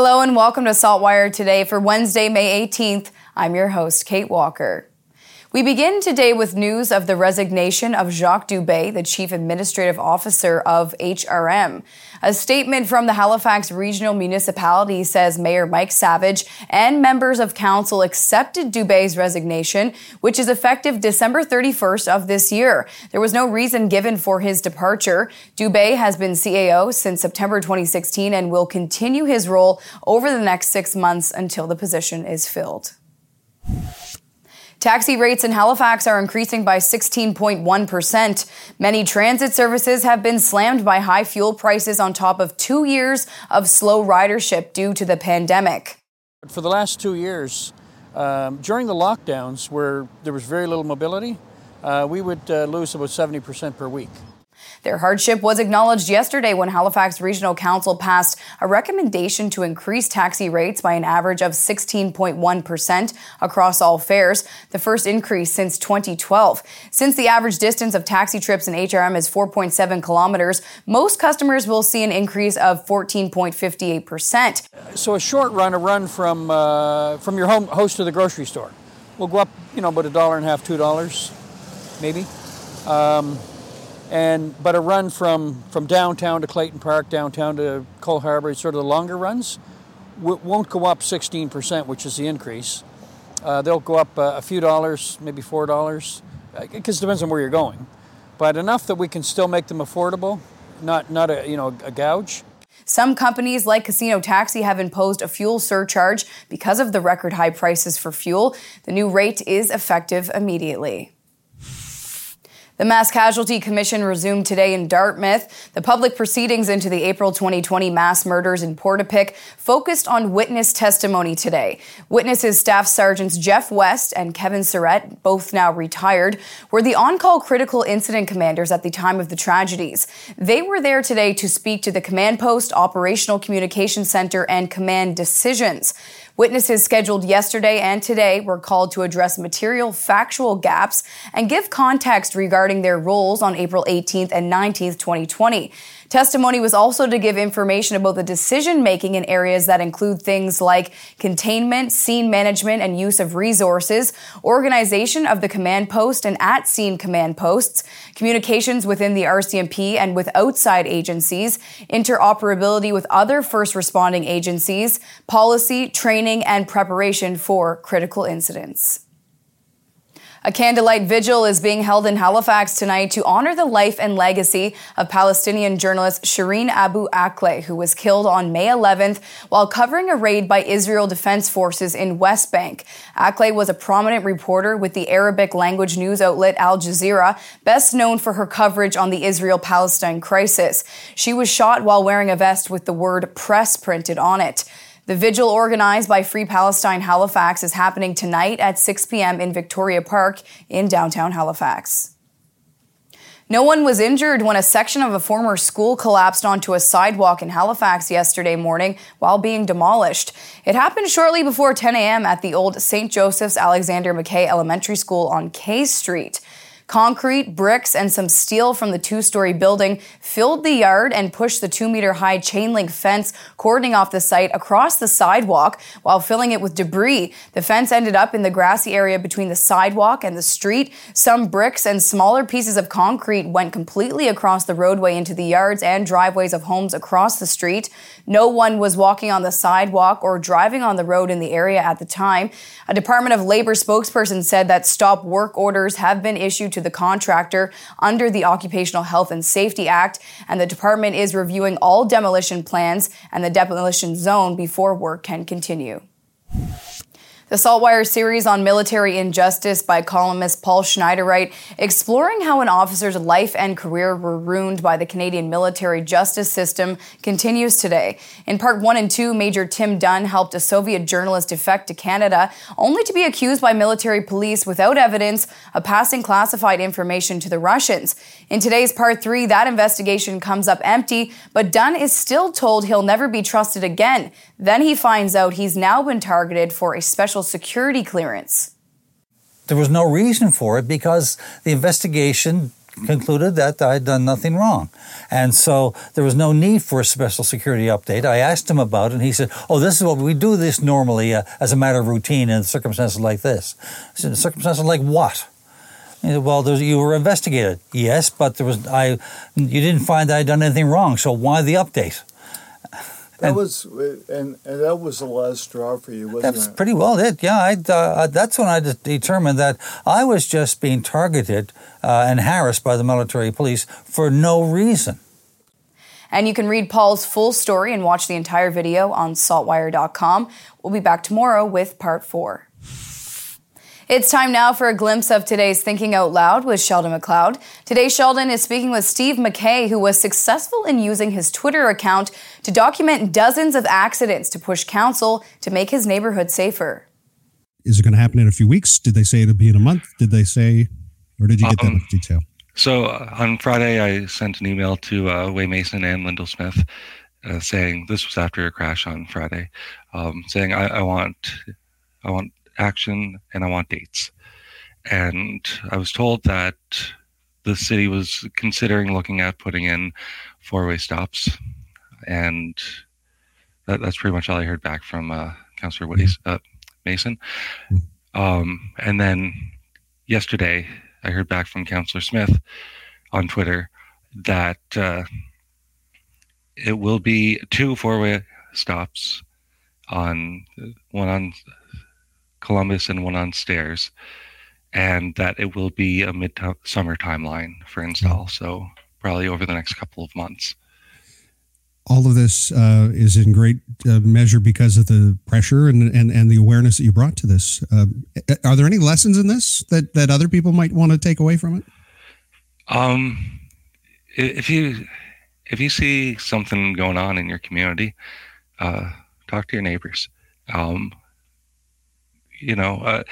Hello and welcome to Saltwire today for Wednesday, May 18th. I'm your host, Kate Walker. We begin today with news of the resignation of Jacques Dubé, the Chief Administrative Officer of HRM. A statement from the Halifax Regional Municipality says Mayor Mike Savage and members of council accepted Dubé's resignation, which is effective December 31st of this year. There was no reason given for his departure. Dubé has been CAO since September 2016 and will continue his role over the next six months until the position is filled. Taxi rates in Halifax are increasing by 16.1%. Many transit services have been slammed by high fuel prices on top of two years of slow ridership due to the pandemic. For the last two years, um, during the lockdowns where there was very little mobility, uh, we would uh, lose about 70% per week. Their hardship was acknowledged yesterday when Halifax Regional Council passed a recommendation to increase taxi rates by an average of 16.1% across all fares, the first increase since 2012. Since the average distance of taxi trips in HRM is 4.7 kilometers, most customers will see an increase of 14.58%. So a short run, a run from uh, from your home host to the grocery store, will go up, you know, about a dollar and a half, two dollars, maybe. Um, and but a run from from downtown to Clayton Park, downtown to Cole Harbour, sort of the longer runs, w- won't go up 16%, which is the increase. Uh, they'll go up uh, a few dollars, maybe four dollars, because uh, it depends on where you're going, but enough that we can still make them affordable, not not a you know a gouge. Some companies like Casino Taxi have imposed a fuel surcharge because of the record high prices for fuel. The new rate is effective immediately. The Mass Casualty Commission resumed today in Dartmouth. The public proceedings into the April 2020 mass murders in Portapique focused on witness testimony today. Witnesses Staff Sergeants Jeff West and Kevin Surette, both now retired, were the on-call critical incident commanders at the time of the tragedies. They were there today to speak to the command post, operational communication center, and command decisions. Witnesses scheduled yesterday and today were called to address material factual gaps and give context regarding their roles on April 18th and 19th, 2020. Testimony was also to give information about the decision making in areas that include things like containment, scene management and use of resources, organization of the command post and at scene command posts, communications within the RCMP and with outside agencies, interoperability with other first responding agencies, policy, training, and preparation for critical incidents. A candlelight vigil is being held in Halifax tonight to honor the life and legacy of Palestinian journalist Shireen Abu Akleh, who was killed on May 11th while covering a raid by Israel Defense Forces in West Bank. Akleh was a prominent reporter with the Arabic language news outlet Al Jazeera, best known for her coverage on the Israel Palestine crisis. She was shot while wearing a vest with the word press printed on it. The vigil organized by Free Palestine Halifax is happening tonight at 6 p.m. in Victoria Park in downtown Halifax. No one was injured when a section of a former school collapsed onto a sidewalk in Halifax yesterday morning while being demolished. It happened shortly before 10 a.m. at the old St. Joseph's Alexander McKay Elementary School on Kaye Street. Concrete, bricks, and some steel from the two story building filled the yard and pushed the two meter high chain link fence cordoning off the site across the sidewalk while filling it with debris. The fence ended up in the grassy area between the sidewalk and the street. Some bricks and smaller pieces of concrete went completely across the roadway into the yards and driveways of homes across the street. No one was walking on the sidewalk or driving on the road in the area at the time. A Department of Labor spokesperson said that stop work orders have been issued to the contractor under the Occupational Health and Safety Act, and the department is reviewing all demolition plans and the demolition zone before work can continue. The Saltwire series on military injustice by columnist Paul Schneidereit, exploring how an officer's life and career were ruined by the Canadian military justice system, continues today. In part one and two, Major Tim Dunn helped a Soviet journalist defect to Canada, only to be accused by military police without evidence of passing classified information to the Russians. In today's part three, that investigation comes up empty, but Dunn is still told he'll never be trusted again. Then he finds out he's now been targeted for a special security clearance. There was no reason for it because the investigation concluded that I'd done nothing wrong. And so there was no need for a special security update. I asked him about it, and he said, Oh, this is what we do this normally uh, as a matter of routine in circumstances like this. I said, Circumstances like what? He Said, well, you were investigated. Yes, but there was I. You didn't find that I'd done anything wrong. So why the update? That and, was and, and that was the last straw for you, wasn't that's it? That's pretty well it. Yeah, I, uh, that's when I determined that I was just being targeted uh, and harassed by the military police for no reason. And you can read Paul's full story and watch the entire video on saltwire.com. We'll be back tomorrow with part four. It's time now for a glimpse of today's Thinking Out Loud with Sheldon MacLeod. Today, Sheldon is speaking with Steve McKay, who was successful in using his Twitter account to document dozens of accidents to push council to make his neighborhood safer. Is it going to happen in a few weeks? Did they say it'll be in a month? Did they say, or did you get um, that detail? So uh, on Friday, I sent an email to uh, Waye Mason and Lindell Smith uh, saying this was after a crash on Friday, um, saying I, I want I want action and I want dates. And I was told that the city was considering looking at putting in four way stops. And that, that's pretty much all I heard back from uh, Councillor Woody uh, Mason. Um, and then yesterday, I heard back from Councillor Smith on Twitter that uh, it will be two four way stops on one on Columbus and one on Stairs, and that it will be a mid-summer timeline for install. Mm-hmm. So probably over the next couple of months. All of this uh, is in great uh, measure because of the pressure and, and, and the awareness that you brought to this. Uh, are there any lessons in this that, that other people might want to take away from it? Um, if you if you see something going on in your community, uh, talk to your neighbors. Um, you know, uh,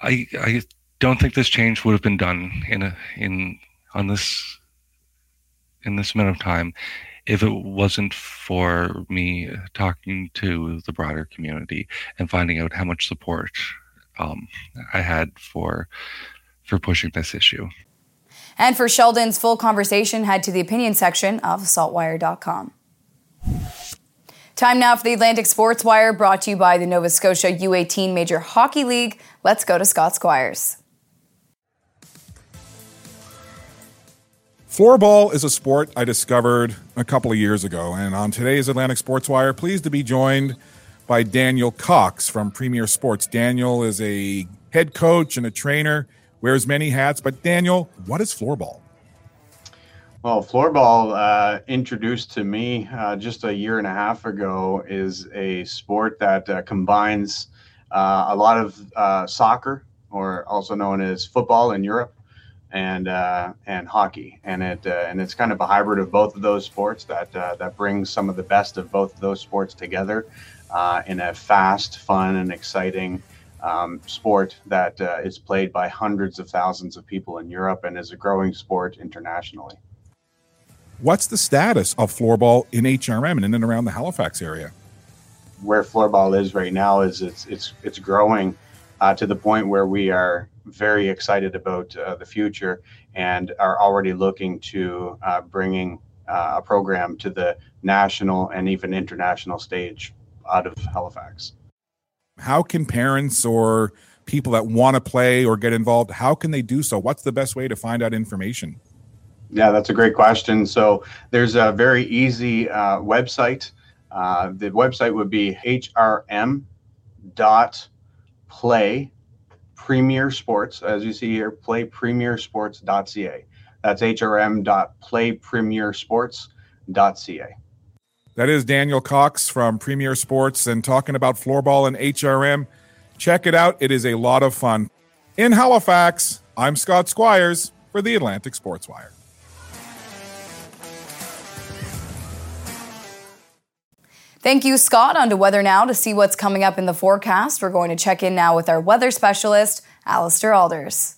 I I don't think this change would have been done in a in on this in this amount of time if it wasn't for me talking to the broader community and finding out how much support um, I had for for pushing this issue. And for Sheldon's full conversation, head to the opinion section of saltwire.com. Time now for the Atlantic Sports Wire, brought to you by the Nova Scotia U18 Major Hockey League. Let's go to Scott Squires. Floorball is a sport I discovered a couple of years ago, and on today's Atlantic Sports Wire, pleased to be joined by Daniel Cox from Premier Sports. Daniel is a head coach and a trainer, wears many hats. But Daniel, what is floorball? Well, floorball, uh, introduced to me uh, just a year and a half ago, is a sport that uh, combines uh, a lot of uh, soccer, or also known as football in Europe, and uh, and hockey, and it and it's kind of a hybrid of both of those sports that that brings some of the best of both of those sports together in a fast, fun, and exciting. Um, sport that is played by hundreds of thousands of people in Europe and is a growing sport internationally. What's the status of floorball in HRM and in and around the Halifax area? Where floorball is right now is it's it's it's growing uh, to the point where we are very excited about uh, the future and are already looking to uh, bringing uh, a program to the national and even international stage out of Halifax. How can parents or people that want to play or get involved, how can they do so? What's the best way to find out information? Yeah, that's a great question. So there's a very easy uh, website. Uh, the website would be hrm dot play premier sports as you see here play premier sports.ca that's hrm dot play premier sports.ca that is daniel cox from premier sports and talking about floorball and hrm check it out. It is a lot of fun. In halifax i'm scott squires for the atlantic sports wire Thank you, Scott. On to weather now to see what's coming up in the forecast. We're going to check in now with our weather specialist, Allister Aalders.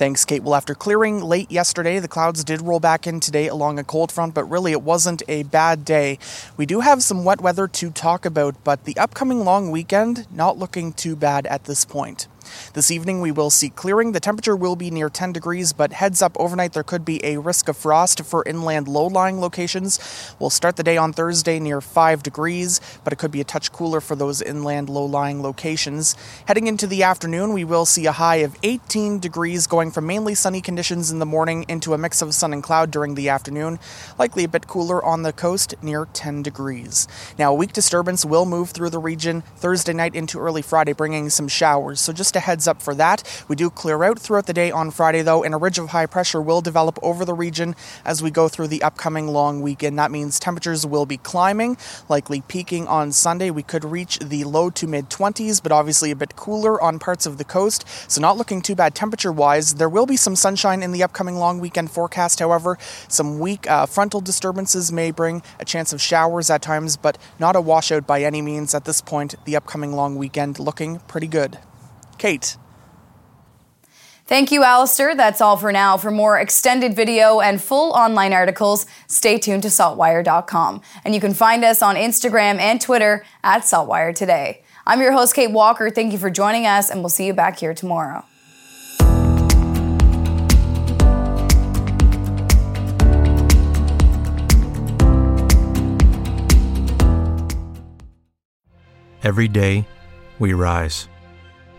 Thanks, Kate. Well, after clearing late yesterday, the clouds did roll back in today along a cold front, but really it wasn't a bad day. We do have some wet weather to talk about, but the upcoming long weekend not looking too bad at this point. This evening we will see clearing. The temperature will be near 10 degrees, but heads up overnight there could be a risk of frost for inland low lying locations. We'll start the day on Thursday near 5 degrees, but it could be a touch cooler for those inland low lying locations. Heading into the afternoon, we will see a high of 18 degrees going from mainly sunny conditions in the morning into a mix of sun and cloud during the afternoon, likely a bit cooler on the coast near 10 degrees. Now, a weak disturbance will move through the region Thursday night into early Friday, bringing some showers. So, just heads up for that. We do clear out throughout the day on Friday, though, and a ridge of high pressure will develop over the region as we go through the upcoming long weekend. That means temperatures will be climbing, likely peaking on Sunday. We could reach the low to mid 20s, but obviously a bit cooler on parts of the coast. So, not looking too bad temperature wise. There will be some sunshine in the upcoming long weekend forecast, however. Some weak uh, frontal disturbances may bring a chance of showers at times, but not a washout by any means at this point. The upcoming long weekend looking pretty good. Kate. Thank you, Allister. That's all for now. For more extended video and full online articles, stay tuned to saltwire.com. And you can find us on Instagram and Twitter at Saltwire Today. I'm your host, Kate Walker. Thank you for joining us, and we'll see you back here tomorrow. Every day, we rise,